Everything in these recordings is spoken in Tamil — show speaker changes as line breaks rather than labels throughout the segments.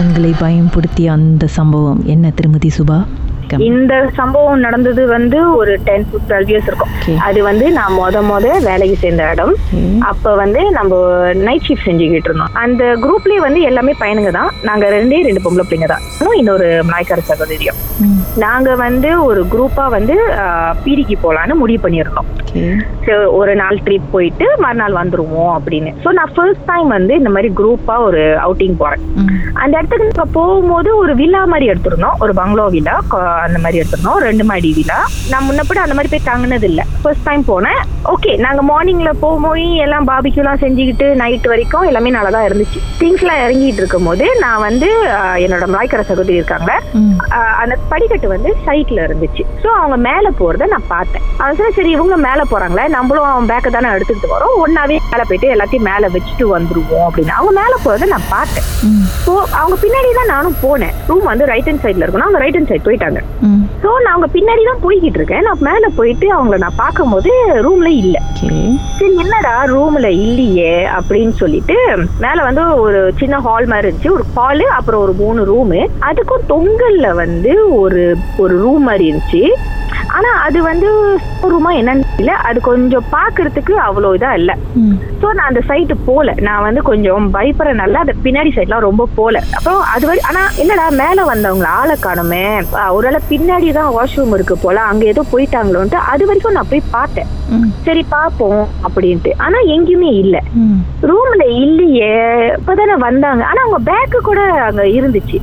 உங்களை பயன்படுத்திய அந்த சம்பவம். என்ன திருமதி சுபா? கம்.
இந்த சம்பவம் நடந்தது வந்து ஒரு டென் டு டுவெல் இயர்ஸ் இருக்கும். அது வந்து நான் மொத மொத வேலைக்கு சேர்ந்த இடம். அப்ப வந்து நம்ம நைட் ஷிஃப்ட் செஞ்சுக்கிட்டு இருந்தோம் அந்த குரூப்லயே வந்து எல்லாமே பையனுங்க தான் நாங்க ரெண்டே ரெண்டு பொம்பளை பிள்ளைங்க தான் இன்னொரு மலாய்க்கார சகோதரியும். நாங்க வந்து ஒரு குரூப்பா வந்து பீடிக்கு போலான்னு முடிவு. So, ஒரு நாள் ட்ரிப் போயிட்டு மறுநாள் வந்துருவோம் அப்படின்னு ஸோ நான் ஃபர்ஸ்ட் டைம் வந்து இந்த மாதிரி குரூப்பா ஒரு அவுட்டிங் போறேன். அந்த இடத்துக்கு போகும்போது ஒரு வில்லா மாதிரி எடுத்திருந்தோம் ஒரு பங்களோ வில்லா அந்த மாதிரி எடுத்திருந்தோம். ரெண்டு மாடி வில்லா நான் முன்னப்படி அந்த மாதிரி போய் தங்கினது இல்ல ஃபர்ஸ்ட் டைம் போனேன். ஓகே நாங்க மார்னிங்ல போகும்போது எல்லாம் பாபிக்யூலாம் செஞ்சுக்கிட்டு நைட் வரைக்கும் எல்லாமே நல்லா தான் இருந்துச்சு. திங்ஸ் எல்லாம் இறங்கிட்டு இருக்கும் போது நான் வந்து என்னோட மலாய்க்கர சகோதரி இருக்காங்க. அந்த படிக்கட்டு வந்து சைட்ல இருந்துச்சு. ஸோ அவங்க மேல போறத நான் பார்த்தேன். சொன்னா, சரி இவங்க மேல போறாங்களே. நம்மளும் அவன் பேக்கை தானே எடுத்துக்கிட்டு வரோம். ஒன்னாவே மேல போயிட்டு எல்லாத்தையும் மேல வச்சுட்டு வந்துருவோம் அப்படின்னு. அவங்க மேல போறத நான் பார்த்தேன். ஸோ அவங்க பின்னாடி தான் நானும் போனேன். ரூம் வந்து ரைட் ஹேண்ட் சைட்ல இருக்கணும். அவங்க ரைட் ஹேண்ட் சைட் போயிட்டாங்க. ஸோ நான் அவங்க பின்னாடி தான் போய்கிட்டு இருக்கேன். நான் மேல போயிட்டு அவங்கள நான் பார்க்கும்போது ரூம்ல இல்ல. சரி என்னடா ரூம்ல இல்லையே அப்படின்னு சொல்லிட்டு மேல வந்து ஒரு சின்ன ஹால் மாதிரி இருந்துச்சு. ஒரு ஹாலு அப்புறம் ஒரு மூணு ரூமு அதுக்கும் தொங்கல்ல வந்து ஒரு ஒரு ரூம் மாதிரி இருந்துச்சு. ஆனா அது வந்து ரூமா என்னன்னு தெரியல. அது கொஞ்சம் பாக்குறதுக்கு அவ்வளோ இதா இல்ல. ஸோ நான் அந்த சைட்டு போல. நான் வந்து கொஞ்சம் பயப்படுறனால அந்த பின்னாடி சைட்லாம் ரொம்ப போல. அப்புறம் அது வரை ஆனா என்னடா மேல வந்தவங்க ஆளை காணுமே. அஹ் ஒருவேளை பின்னாடி தான் வாஷ்ரூம் இருக்கு போல அங்க ஏதோ போயிட்டாங்களோன்ட்டு அது வரைக்கும் நான் போய் பார்த்தேன். சரி பாப்போம் அப்படின்ட்டு ஆனா எங்கேயுமே இல்ல. ரூம்ல இல்லையே இப்பதானே வந்தாங்க ஆனா அவங்க பேக்கு கூட அங்க இருந்துச்சு.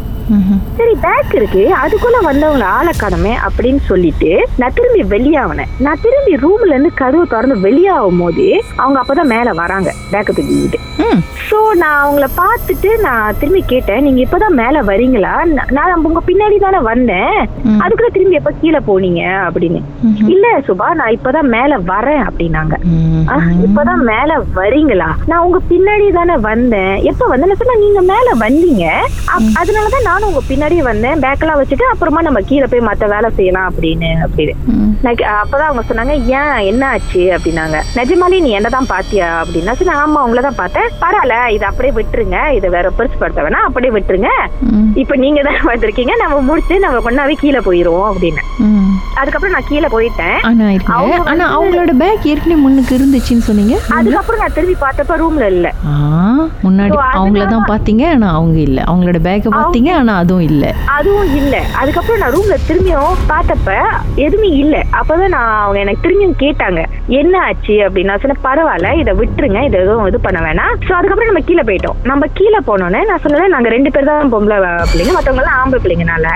சரி பேக் இருக்கு. அதுக்குள்ள வந்தவங்க ஆளை காணுமே அப்படின்னு சொல்லிட்டு நான் திரும்பி வெளியாவினேன் நான் திரும்பி ரூம்ல இருந்து கதவு திறந்து வெளியாகும் போது அவங்க அப்பதான் மேல வராங்க பேக்க தூக்கிட்டு. சோ நான் அவங்கள பார்த்துட்டு நான் திரும்பி கேட்டேன் நீங்க இப்பதான் மேல வரீங்களா? நான் உங்க பின்னாடி தானே வந்தேன். அதுக்குள்ள திரும்பி எப்ப கீழே போனீங்க அப்படின்னு. இல்ல சுபா நான் இப்பதான் மேல வரேன் அப்படின்னாங்க. இப்பதான் மேல வரீங்களா? நான் உங்க பின்னாடி தானே வந்தேன். எப்ப வந்தேன்? நான் சொன்னேன், நீங்க மேல வந்தீங்க. அதனாலதான் நானும் உங்க பின்னாடியே வந்தேன். பேக்கெல்லாம் வச்சுட்டு அப்புறமா நம்ம கீழே போய் மத்த வேலை செய்யலாம் அப்படின்னு அப்படின்னு. அப்பதான் அவங்க சொன்னாங்க ஏன்? என்ன ஆச்சு? அப்படின்னாங்க. நிஜமாலே நீ என்னதான் பாத்தியா? அப்படின்னா சரி ஆமா உங்களை தான் பார்த்தேன். பரவாயில்ல இதை அப்படியே விட்டுருங்க. இதை வேற பெருசுப்படுத்த வேணாம். அப்படியே விட்டுருங்க. இப்ப நீங்க தான் வந்திருக்கீங்க. நம்ம முடிச்சு நம்ம கொண்டாவே கீழே போயிருவோம் அப்படின்னு. அதுக்கப்புறம் நான் கீழே போயிட்டேன்.
ஆனா அவங்களோட பேக் ஏற்கனவே முன்னுக்கு இருந்துச்சுன்னு சொன்னீங்க.
அதுக்கப்புறம் நான் திரும்பி பார்த்தப்ப ரூம்ல இல்ல.
முன்னாடி அவங்கள தான் பாத்தீங்க ஆனா அவங்க இல்ல. அவங்களோட பேக்கை பாத்தீங்க ஆனா அதுவும் இல்ல.
அதுவும் இல்ல. அதுக்கப்புறம் நான் ரூம்ல திரும்பியும் பார்த்தப்ப எதுவுமே இல்ல. அப்பதான் நான் அவங்க எனக்கு திரும்பியும் கேட்டாங்க என்ன ஆச்சு? அப்படின்னு. நான் சொன்னேன் பரவாயில்ல இதை விட்டுருங்க. இதை எதுவும் இது பண்ண வேணாம். சோ அதுக்கப்புறம் நம்ம கீழே போயிட்டோம். நம்ம கீழே போனோன்னே நான் சொன்னேன் நாங்க ரெண்டு பேர் தான் பொம்பளை பிள்ளைங்க மத்தவங்க எல்லாம் ஆம்பளை பிள்ளைங்கனால.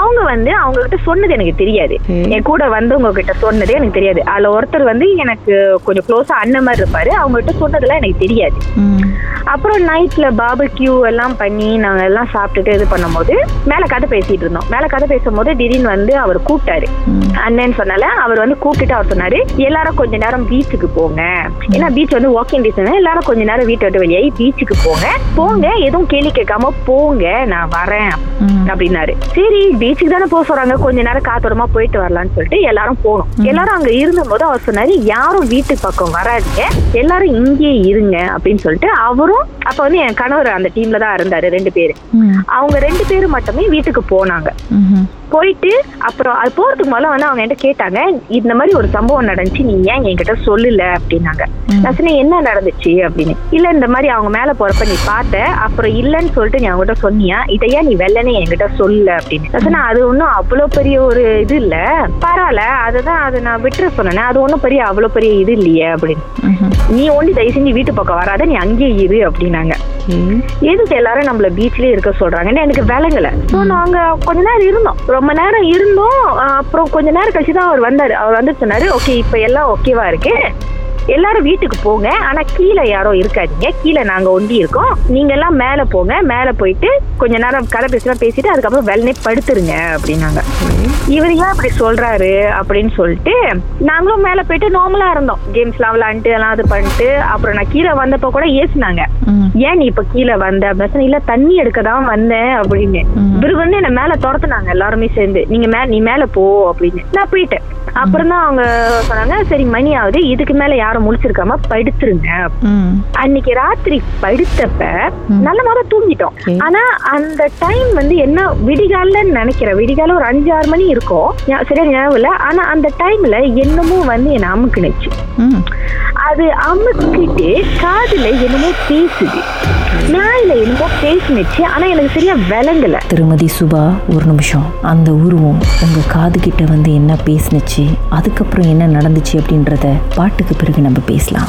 அவங்க வந்து அவங்க கிட்ட சொன்னது எனக்கு தெரியாது. என் கூட வந்து உங்ககிட்ட சொன்னதே எனக்கு தெரியாது. அதுல ஒருத்தர் வந்து எனக்கு கொஞ்சம் க்ளோஸா அண்ணன் மாதிரி இருப்பாரு. அவங்க கிட்ட சொன்னதெல்லாம் எனக்கு தெரியாது. அப்புறம் நைட்ல பாபக்யூ எல்லாம் பண்ணி நாங்க எல்லாம் சாப்பிட்டுட்டு இது பண்ணும்போது மேல கதை பேசிட்டு இருந்தோம். மேல கதை பேசும்போது திடீர்னு வந்து அவர் கூப்பிட்டாரு. அண்ணன் சொன்னால அவர் வந்து கூப்பிட்டுட்டு அவர் சொன்னாரு எல்லாரும் கொஞ்ச நேரம் பீச்சுக்கு போங்க. ஏன்னா பீச் வந்து வாக்கிங் டிஸ்டன்ஸ் எல்லாரும் கொஞ்ச நேரம் வீட்டை விட்டு வெளியாகி பீச்சுக்கு போங்க. போங்க எதுவும் கேள்வி கேட்காம போங்க நான் வரேன். அப்படின்னாரு. சரி பீச்சுக்கு தானே போக சொல்றாங்க. கொஞ்ச நேரம் காத்தோரமா போயிட்டு வரலாம்னு சொல்லிட்டு எல்லாரும் போனோம். எல்லாரும் அங்க இருந்தபோது அவர் சொன்னாரு யாரும் வீட்டு பக்கம் வராதீங்க. எல்லாரும் இங்கேயே இருங்க. அப்படின்னு சொல்லிட்டு அவரும் அப்ப வந்து என் கணவர் அந்த டீம்ல தான் இருந்தாரு ரெண்டு பேரு.
ம்.
அவங்க ரெண்டு பேரும் மட்டுமே வீட்டுக்கு போனாங்க. போயிட்டு அப்புறம் அது போறதுக்கு முதல்ல வந்து அவங்க என்கிட்ட கேட்டாங்க இந்த மாதிரி ஒரு சம்பவம் நடந்துச்சு நீ ஏன் என்கிட்ட சொல்லல? அப்படின்னாங்க. நான் சொன்னேன் என்ன நடந்துச்சு? அப்படின்னு. இல்ல இந்த மாதிரி அவங்க மேல போறப்ப நீ பார்த்த அப்புறம் இல்லன்னு சொல்லிட்டு நீ அவங்ககிட்ட சொன்னியா? இதை ஏன் நீ வெள்ளனே என்கிட்ட சொல்லல? அப்படின்னு. நான் சொன்னேன் அது ஒன்றும் அவ்வளவு பெரிய ஒரு இது இல்ல. பரவாயில்ல அதுதான் அது நான் விட்டுற சொன்னேன். அது ஒன்றும் பெரிய அவ்வளவு பெரிய இது இல்லையே அப்படின்னு. நீ ஒண்டி தயவு செஞ்சு வீட்டு பக்கம் வராத நீ அங்கேயே இரு அப்படின்னாங்க. எதுக்கு எல்லாரும் நம்மள பீச்லயே இருக்க சொல்றாங்கன்னு எனக்கு விளங்கல. ஸோ நாங்க கொஞ்ச நேரம் இருந்தோம். ரொம்ப நேரம் இருந்தோம். அப்புறம் கொஞ்ச நேரம் கழிச்சு தான் அவர் வந்தாரு. அவர் வந்து சொன்னாரு ஓகே இப்ப எல்லாம் ஓகேவா இருக்கு? எல்லாரும் வீட்டுக்கு போங்க. ஆனா கீழே யாரோ இருக்காதீங்க. கீழே நாங்க ஒண்டி இருக்கோம். நீங்க எல்லாம் மேல போங்க. மேல போயிட்டு கொஞ்ச நேரம் கதை பேசலாம் பேசிட்டு அதுக்கப்புறம் வெள்ளனே படுத்துருங்க அப்படின்னாங்க. இவர் ஏன் அப்படி சொல்றாரு அப்படின்னு சொல்லிட்டு நாங்களும் மேல போயிட்டு நார்மலா இருந்தோம். கேம்ஸ்லாம் விளாண்டுட்டு எல்லாம் இது பண்ணிட்டு அப்புறம் நான் கீழே வந்தப்போ கூட ஏசுனாங்க. ஏன் நீ இப்ப கீழே வந்த? அப்படின்னு இல்ல தண்ணி எடுக்க தான் வந்தேன் அப்படின்னு. இவரு வந்து என்ன மேல துரத்துனாங்க எல்லாருமே சேர்ந்து. நீங்க மேல நீ மேல போ அப்படின்னு. நான் போயிட்டேன். அப்புறம் தான் அவங்க சொன்னாங்க சரி மணி ஆகுது. இதுக்கு மேல யாரும் யாரும் முழிச்சிருக்காம படுத்துருங்க. அன்னைக்கு ராத்திரி படுத்தப்ப நல்ல மாதிரி தூங்கிட்டோம். ஆனா அந்த டைம் வந்து என்ன விடிகாலன்னு நினைக்கிறேன். விடிகால ஒரு அஞ்சு ஆறு மணி இருக்கும். சரியா ஞாபகம் இல்ல. ஆனா அந்த டைம்ல என்னமோ வந்து என்ன அமுக்குனுச்சு. அது அமுக்கிட்டு காதுல என்னமோ பேசுது. நாயில என்னமோ பேசினுச்சு. ஆனா எனக்கு சரியா விளங்கல.
திருமதி சுபா ஒரு நிமிஷம். அந்த உருவம் உங்க காது கிட்ட வந்து என்ன பேசினுச்சு அதுக்கப்புறம் என்ன நடந்துச்சு அப்படின்றத பாட்டுக்கு பிறகு நம்ம பேசலாம்.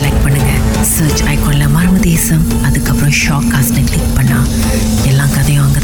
செலக்ட் பண்ணுங்க. சர்ச் ஐக்கோனில் மர்ம தேசம் அதுக்கப்புறம் ஷாக் காஸ்ட்னு கிளிக் பண்ணா எல்லா கதையும் அங்கே